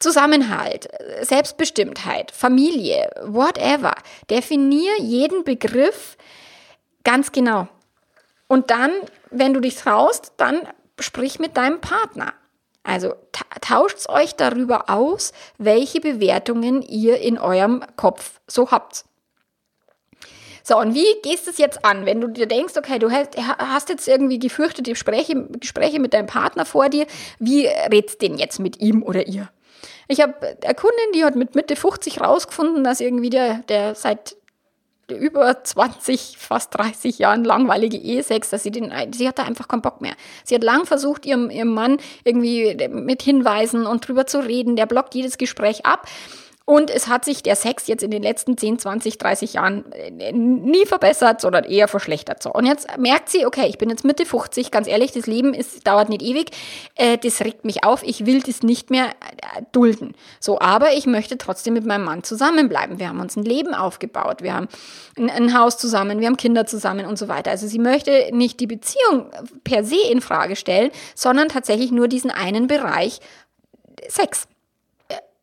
Zusammenhalt, Selbstbestimmtheit, Familie, whatever. Definier jeden Begriff ganz genau. Und dann, wenn du dich traust, dann sprich mit deinem Partner. Also tauscht euch darüber aus, welche Bewertungen ihr in eurem Kopf so habt. So, und wie gehst du es jetzt an, wenn du dir denkst, okay, du hast jetzt irgendwie gefürchtete Gespräche, Gespräche mit deinem Partner vor dir, wie redst du denn jetzt mit ihm oder ihr? Ich habe eine Kundin, die hat mit Mitte 50 rausgefunden, dass irgendwie der, der seit über 20, fast 30 Jahren langweilige Ehesex, dass sie den, sie hatte einfach keinen Bock mehr. Sie hat lang versucht, ihrem, ihrem Mann irgendwie mit Hinweisen und drüber zu reden. Der blockt jedes Gespräch ab. Und es hat sich der Sex jetzt in den letzten 10, 20, 30 Jahren äh, nie verbessert, sondern eher verschlechtert. So. Und jetzt merkt sie, okay, ich bin jetzt Mitte 50, ganz ehrlich, das Leben ist, dauert nicht ewig, äh, das regt mich auf, ich will das nicht mehr äh, dulden. So, aber ich möchte trotzdem mit meinem Mann zusammenbleiben. Wir haben uns ein Leben aufgebaut, wir haben ein, ein Haus zusammen, wir haben Kinder zusammen und so weiter. Also sie möchte nicht die Beziehung per se in Frage stellen, sondern tatsächlich nur diesen einen Bereich Sex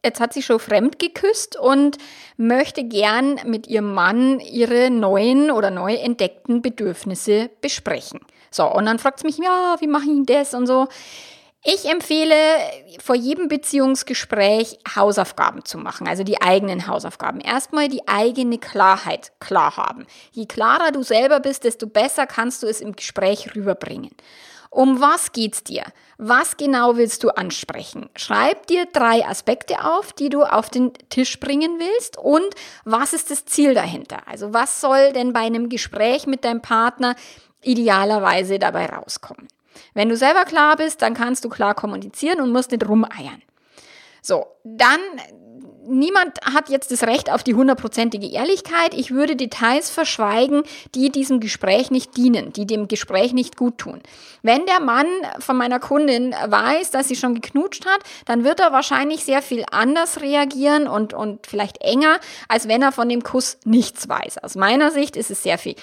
jetzt hat sie schon fremd geküsst und möchte gern mit ihrem Mann ihre neuen oder neu entdeckten Bedürfnisse besprechen. So, und dann fragt sie mich, ja, wie mache ich das und so. Ich empfehle vor jedem Beziehungsgespräch Hausaufgaben zu machen, also die eigenen Hausaufgaben. Erstmal die eigene Klarheit klar haben. Je klarer du selber bist, desto besser kannst du es im Gespräch rüberbringen. Um was geht's dir? Was genau willst du ansprechen? Schreib dir drei Aspekte auf, die du auf den Tisch bringen willst und was ist das Ziel dahinter? Also was soll denn bei einem Gespräch mit deinem Partner idealerweise dabei rauskommen? Wenn du selber klar bist, dann kannst du klar kommunizieren und musst nicht rumeiern. So, dann niemand hat jetzt das Recht auf die hundertprozentige Ehrlichkeit. Ich würde Details verschweigen, die diesem Gespräch nicht dienen, die dem Gespräch nicht gut tun. Wenn der Mann von meiner Kundin weiß, dass sie schon geknutscht hat, dann wird er wahrscheinlich sehr viel anders reagieren und, und vielleicht enger, als wenn er von dem Kuss nichts weiß. Aus meiner Sicht ist es sehr viel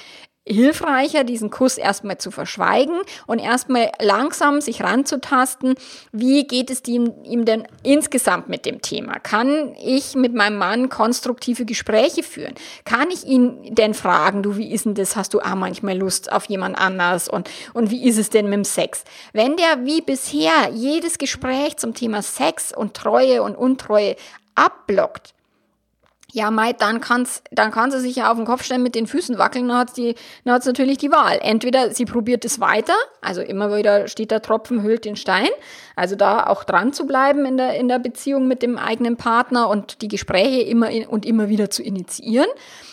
hilfreicher, diesen Kuss erstmal zu verschweigen und erstmal langsam sich ranzutasten, wie geht es ihm, ihm denn insgesamt mit dem Thema? Kann ich mit meinem Mann konstruktive Gespräche führen? Kann ich ihn denn fragen, du, wie ist denn das? Hast du auch manchmal Lust auf jemand anders? Und, und wie ist es denn mit dem Sex? Wenn der wie bisher jedes Gespräch zum Thema Sex und Treue und Untreue abblockt, ja, Mai, dann kann's, dann kann sie sich ja auf den Kopf stellen, mit den Füßen wackeln, dann hat sie, dann hat's natürlich die Wahl. Entweder sie probiert es weiter, also immer wieder steht der Tropfen hüllt den Stein, also da auch dran zu bleiben in der, in der Beziehung mit dem eigenen Partner und die Gespräche immer in, und immer wieder zu initiieren.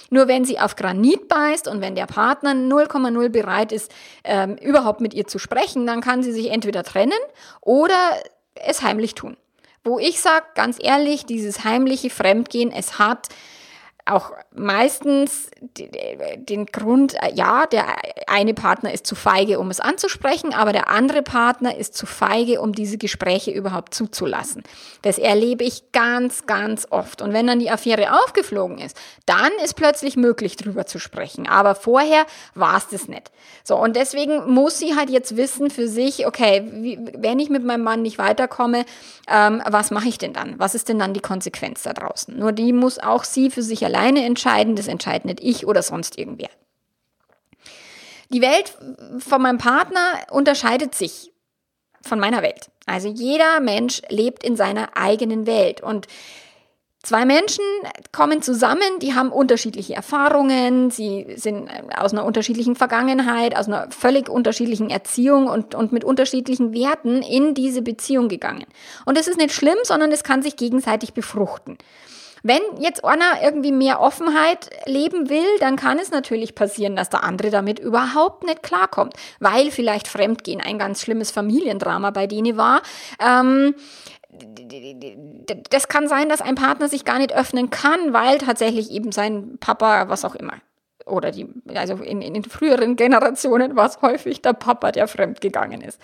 Nur wenn sie auf Granit beißt und wenn der Partner 0,0 bereit ist, ähm, überhaupt mit ihr zu sprechen, dann kann sie sich entweder trennen oder es heimlich tun wo ich sage, ganz ehrlich, dieses heimliche Fremdgehen, es hat auch meistens den Grund, ja, der eine Partner ist zu feige, um es anzusprechen, aber der andere Partner ist zu feige, um diese Gespräche überhaupt zuzulassen. Das erlebe ich ganz, ganz oft. Und wenn dann die Affäre aufgeflogen ist, dann ist plötzlich möglich, drüber zu sprechen. Aber vorher war es das nicht. So, und deswegen muss sie halt jetzt wissen für sich, okay, wie, wenn ich mit meinem Mann nicht weiterkomme, ähm, was mache ich denn dann? Was ist denn dann die Konsequenz da draußen? Nur die muss auch sie für sich alleine entscheiden, das entscheidet nicht ich oder sonst irgendwer. Die Welt von meinem Partner unterscheidet sich von meiner Welt. Also jeder Mensch lebt in seiner eigenen Welt und Zwei Menschen kommen zusammen, die haben unterschiedliche Erfahrungen, sie sind aus einer unterschiedlichen Vergangenheit, aus einer völlig unterschiedlichen Erziehung und, und mit unterschiedlichen Werten in diese Beziehung gegangen. Und es ist nicht schlimm, sondern es kann sich gegenseitig befruchten. Wenn jetzt einer irgendwie mehr Offenheit leben will, dann kann es natürlich passieren, dass der andere damit überhaupt nicht klarkommt, weil vielleicht Fremdgehen ein ganz schlimmes Familiendrama bei denen war. Ähm, das kann sein, dass ein Partner sich gar nicht öffnen kann, weil tatsächlich eben sein Papa, was auch immer, oder die, also in, in den früheren Generationen war es häufig der Papa, der fremdgegangen ist.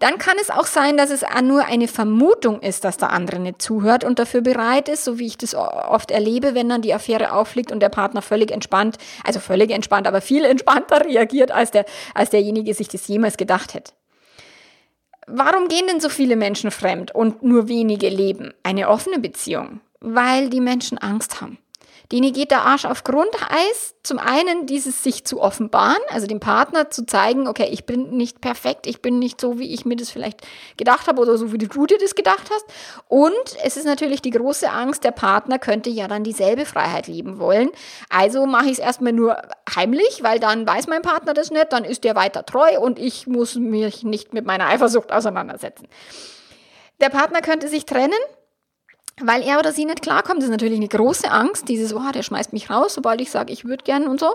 Dann kann es auch sein, dass es nur eine Vermutung ist, dass der andere nicht zuhört und dafür bereit ist, so wie ich das oft erlebe, wenn dann die Affäre auffliegt und der Partner völlig entspannt, also völlig entspannt, aber viel entspannter reagiert, als, der, als derjenige sich das jemals gedacht hätte. Warum gehen denn so viele Menschen fremd und nur wenige leben eine offene Beziehung? Weil die Menschen Angst haben. Denen geht der Arsch auf Grundeis. Zum einen dieses sich zu offenbaren, also dem Partner zu zeigen, okay, ich bin nicht perfekt, ich bin nicht so, wie ich mir das vielleicht gedacht habe oder so, wie du dir das gedacht hast. Und es ist natürlich die große Angst, der Partner könnte ja dann dieselbe Freiheit leben wollen. Also mache ich es erstmal nur heimlich, weil dann weiß mein Partner das nicht, dann ist der weiter treu und ich muss mich nicht mit meiner Eifersucht auseinandersetzen. Der Partner könnte sich trennen weil er oder sie nicht klarkommt. Das ist natürlich eine große Angst, dieses, oh, der schmeißt mich raus, sobald ich sage, ich würde gern und so.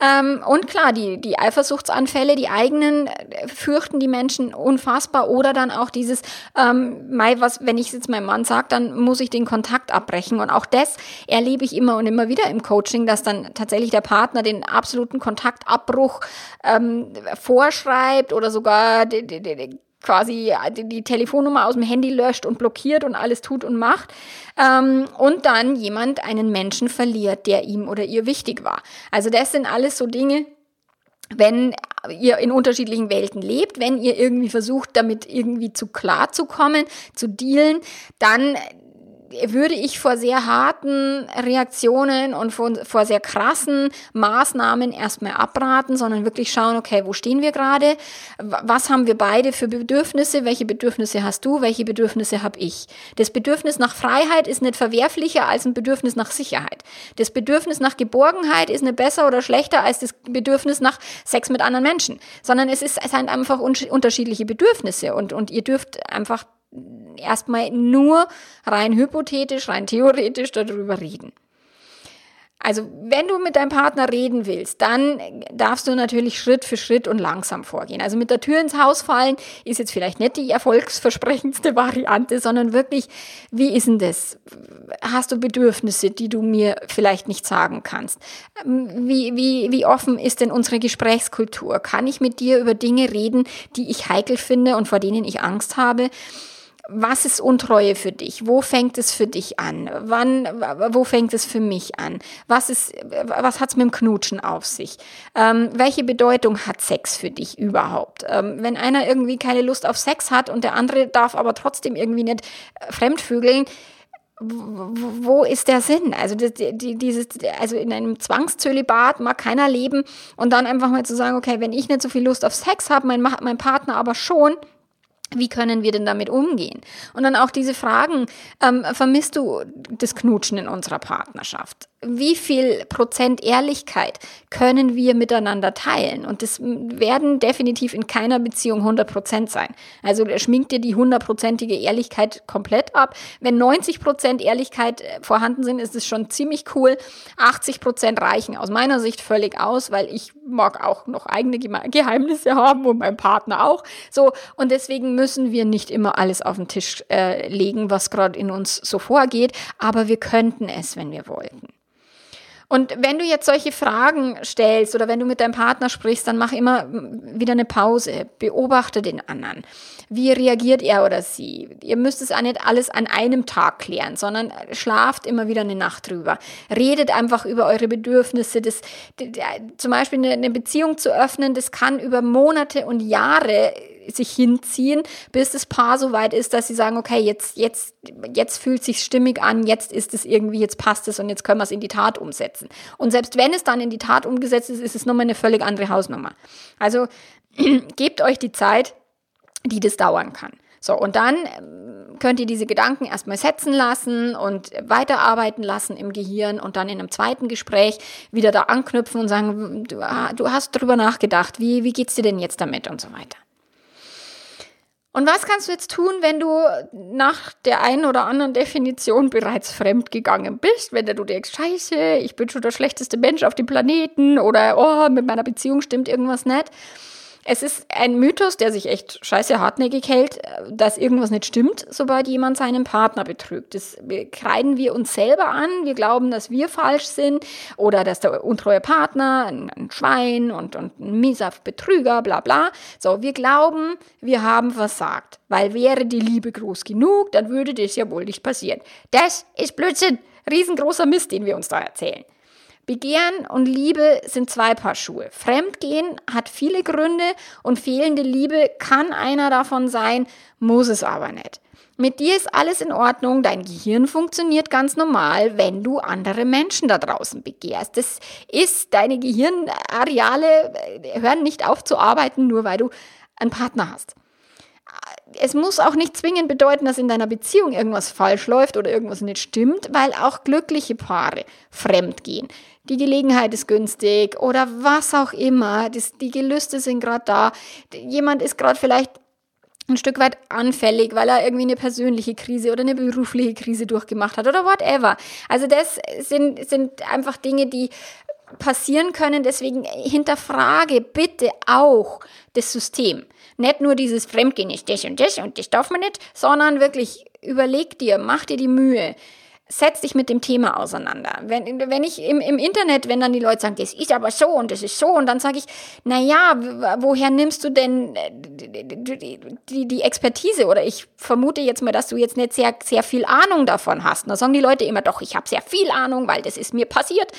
Ähm, und klar, die, die Eifersuchtsanfälle, die eigenen, äh, fürchten die Menschen unfassbar. Oder dann auch dieses, ähm, Mai, was, wenn ich jetzt meinem Mann sage, dann muss ich den Kontakt abbrechen. Und auch das erlebe ich immer und immer wieder im Coaching, dass dann tatsächlich der Partner den absoluten Kontaktabbruch ähm, vorschreibt oder sogar die, die, die, quasi die Telefonnummer aus dem Handy löscht und blockiert und alles tut und macht ähm, und dann jemand einen Menschen verliert, der ihm oder ihr wichtig war. Also das sind alles so Dinge, wenn ihr in unterschiedlichen Welten lebt, wenn ihr irgendwie versucht, damit irgendwie zu klar zu kommen, zu dealen, dann würde ich vor sehr harten Reaktionen und vor, vor sehr krassen Maßnahmen erstmal abraten, sondern wirklich schauen, okay, wo stehen wir gerade? Was haben wir beide für Bedürfnisse? Welche Bedürfnisse hast du? Welche Bedürfnisse habe ich? Das Bedürfnis nach Freiheit ist nicht verwerflicher als ein Bedürfnis nach Sicherheit. Das Bedürfnis nach Geborgenheit ist nicht besser oder schlechter als das Bedürfnis nach Sex mit anderen Menschen, sondern es, ist, es sind einfach unterschiedliche Bedürfnisse und, und ihr dürft einfach erstmal nur rein hypothetisch, rein theoretisch darüber reden. Also wenn du mit deinem Partner reden willst, dann darfst du natürlich Schritt für Schritt und langsam vorgehen. Also mit der Tür ins Haus fallen ist jetzt vielleicht nicht die erfolgsversprechendste Variante, sondern wirklich, wie ist denn das? Hast du Bedürfnisse, die du mir vielleicht nicht sagen kannst? Wie, wie, wie offen ist denn unsere Gesprächskultur? Kann ich mit dir über Dinge reden, die ich heikel finde und vor denen ich Angst habe? Was ist Untreue für dich? Wo fängt es für dich an? Wann, wo fängt es für mich an? Was ist, was hat's mit dem Knutschen auf sich? Ähm, welche Bedeutung hat Sex für dich überhaupt? Ähm, wenn einer irgendwie keine Lust auf Sex hat und der andere darf aber trotzdem irgendwie nicht äh, fremdvögeln, wo ist der Sinn? Also dieses, also in einem Zwangszölibat mag keiner leben und dann einfach mal zu sagen, okay, wenn ich nicht so viel Lust auf Sex habe, mein, mein Partner aber schon, wie können wir denn damit umgehen? Und dann auch diese Fragen, ähm, vermisst du das Knutschen in unserer Partnerschaft? Wie viel Prozent Ehrlichkeit können wir miteinander teilen? Und das werden definitiv in keiner Beziehung 100 Prozent sein. Also schminkt dir die hundertprozentige Ehrlichkeit komplett ab. Wenn 90 Prozent Ehrlichkeit äh, vorhanden sind, ist es schon ziemlich cool. 80 Prozent reichen aus meiner Sicht völlig aus, weil ich mag auch noch eigene Geheimnisse haben und mein Partner auch. So und deswegen müssen wir nicht immer alles auf den Tisch äh, legen, was gerade in uns so vorgeht, aber wir könnten es, wenn wir wollten. Und wenn du jetzt solche Fragen stellst oder wenn du mit deinem Partner sprichst, dann mach immer wieder eine Pause. Beobachte den anderen. Wie reagiert er oder sie? Ihr müsst es auch nicht alles an einem Tag klären, sondern schlaft immer wieder eine Nacht drüber. Redet einfach über eure Bedürfnisse. Das, zum Beispiel eine Beziehung zu öffnen, das kann über Monate und Jahre sich hinziehen, bis das Paar so weit ist, dass sie sagen, okay, jetzt, jetzt, jetzt fühlt sich stimmig an, jetzt ist es irgendwie, jetzt passt es und jetzt können wir es in die Tat umsetzen. Und selbst wenn es dann in die Tat umgesetzt ist, ist es nochmal eine völlig andere Hausnummer. Also gebt euch die Zeit, die das dauern kann. So, und dann ähm, könnt ihr diese Gedanken erstmal setzen lassen und weiterarbeiten lassen im Gehirn und dann in einem zweiten Gespräch wieder da anknüpfen und sagen, du, ah, hast drüber nachgedacht, wie, wie geht's dir denn jetzt damit und so weiter. Und was kannst du jetzt tun, wenn du nach der einen oder anderen Definition bereits fremd gegangen bist? Wenn du denkst, scheiße, ich bin schon der schlechteste Mensch auf dem Planeten oder oh, mit meiner Beziehung stimmt irgendwas nicht. Es ist ein Mythos, der sich echt scheiße hartnäckig hält, dass irgendwas nicht stimmt, sobald jemand seinen Partner betrügt. Das kreiden wir uns selber an. Wir glauben, dass wir falsch sind oder dass der untreue Partner ein, ein Schwein und, und ein mieser Betrüger, bla bla. So, wir glauben, wir haben versagt. Weil wäre die Liebe groß genug, dann würde das ja wohl nicht passieren. Das ist Blödsinn. Riesengroßer Mist, den wir uns da erzählen. Begehren und Liebe sind zwei Paar Schuhe. Fremdgehen hat viele Gründe und fehlende Liebe kann einer davon sein, muss es aber nicht. Mit dir ist alles in Ordnung, dein Gehirn funktioniert ganz normal, wenn du andere Menschen da draußen begehrst. Das ist, deine Gehirnareale äh, hören nicht auf zu arbeiten, nur weil du einen Partner hast es muss auch nicht zwingend bedeuten, dass in deiner Beziehung irgendwas falsch läuft oder irgendwas nicht stimmt, weil auch glückliche Paare fremd gehen. Die Gelegenheit ist günstig oder was auch immer. Das, die Gelüste sind gerade da. Jemand ist gerade vielleicht ein Stück weit anfällig, weil er irgendwie eine persönliche Krise oder eine berufliche Krise durchgemacht hat oder whatever. Also das sind, sind einfach Dinge, die passieren können. Deswegen hinterfrage bitte auch das System. Nicht nur dieses Fremdgehen ist das und das und das darf man nicht, sondern wirklich überleg dir, mach dir die Mühe. Setz dich mit dem Thema auseinander. Wenn, wenn ich im, im Internet, wenn dann die Leute sagen, das ist aber so und das ist so, und dann sage ich, na ja, woher nimmst du denn äh, die, die, Expertise? Oder ich vermute jetzt mal, dass du jetzt nicht sehr, sehr viel Ahnung davon hast. Da sagen die Leute immer, doch, ich habe sehr viel Ahnung, weil das ist mir passiert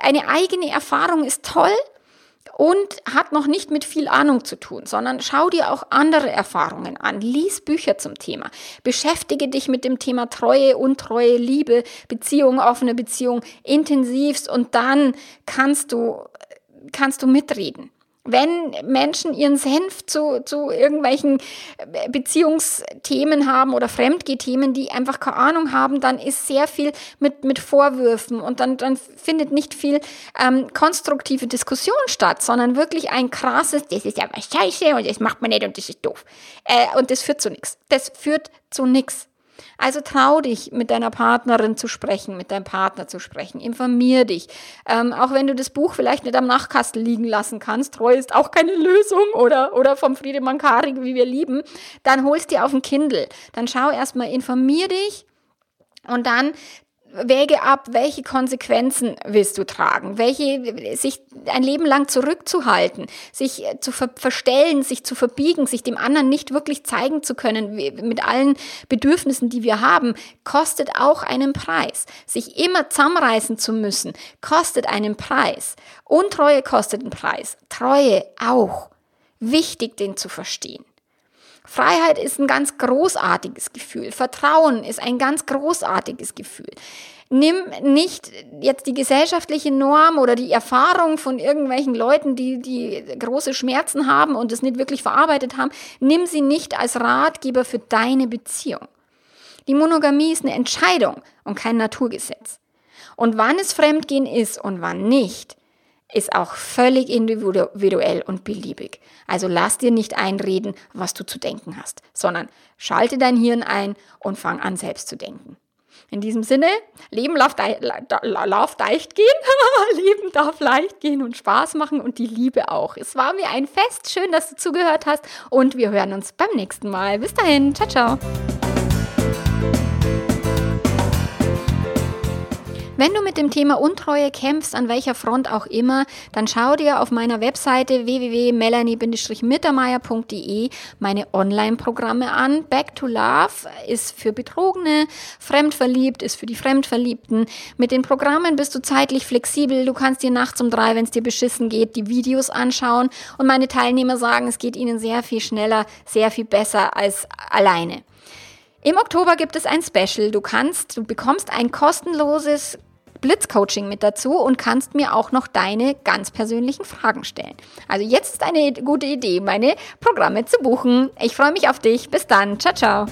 eine eigene Erfahrung ist toll und hat noch nicht mit viel Ahnung zu tun, sondern schau dir auch andere Erfahrungen an, lies Bücher zum Thema, beschäftige dich mit dem Thema Treue, Untreue, Liebe, Beziehung, offene Beziehung intensivst und dann kannst du, kannst du mitreden wenn Menschen ihren Senf zu, zu irgendwelchen Beziehungsthemen haben oder Fremdgeh-Themen, die einfach keine Ahnung haben, dann ist sehr viel mit, mit Vorwürfen und dann, dann findet nicht viel ähm, konstruktive Diskussion statt, sondern wirklich ein krasses, das ist ja was scheiße und das macht man nicht und das ist doof. Äh, und das führt zu nichts. Das führt zu nichts. Also trau dich, mit deiner Partnerin zu sprechen, mit deinem Partner zu sprechen. Informier dich. Ähm, auch wenn du das Buch vielleicht nicht am Nachtkasten liegen lassen kannst, Treu ist auch keine Lösung oder, oder vom Friedemann Karig, wie wir lieben, dann holst dir auf ein Kindle. Dann schau erstmal, informier dich und dann wäge ab, welche Konsequenzen willst du tragen, welche sich ein Leben lang zurückzuhalten, sich zu ver verstellen, sich zu verbiegen, sich dem anderen nicht wirklich zeigen zu können mit allen Bedürfnissen, die wir haben, kostet auch einen Preis. Sich immer zusammenreißen zu müssen, kostet einen Preis. Untreue kostet einen Preis. Treue auch. Wichtig, den zu verstehen. Freiheit ist ein ganz großartiges Gefühl. Vertrauen ist ein ganz großartiges Gefühl. Nimm nicht jetzt die gesellschaftliche Norm oder die Erfahrung von irgendwelchen Leuten, die, die große Schmerzen haben und es nicht wirklich verarbeitet haben, nimm sie nicht als Ratgeber für deine Beziehung. Die Monogamie ist eine Entscheidung und kein Naturgesetz. Und wann es Fremdgehen ist und wann nicht, ist auch völlig individuell und beliebig. Also lass dir nicht einreden, was du zu denken hast, sondern schalte dein Hirn ein und fang an, selbst zu denken. In diesem Sinne, Leben darf, leicht gehen, Leben darf leicht gehen und Spaß machen und die Liebe auch. Es war mir ein Fest, schön, dass du zugehört hast und wir hören uns beim nächsten Mal. Bis dahin, ciao, ciao. Wenn du mit dem Thema Untreue kämpfst, an welcher Front auch immer, dann schau dir auf meiner Webseite www.melanie-mittermeier.de meine Online-Programme an. Back to Love ist für Betrogene, Fremdverliebt ist für die Fremdverliebten. Mit den Programmen bist du zeitlich flexibel. Du kannst dir nachts um drei, wenn es dir beschissen geht, die Videos anschauen. Und meine Teilnehmer sagen, es geht ihnen sehr viel schneller, sehr viel besser als alleine. Im Oktober gibt es ein Special. Du kannst, du bekommst ein kostenloses Blitzcoaching mit dazu und kannst mir auch noch deine ganz persönlichen Fragen stellen. Also jetzt ist eine gute Idee, meine Programme zu buchen. Ich freue mich auf dich. Bis dann. Ciao, ciao.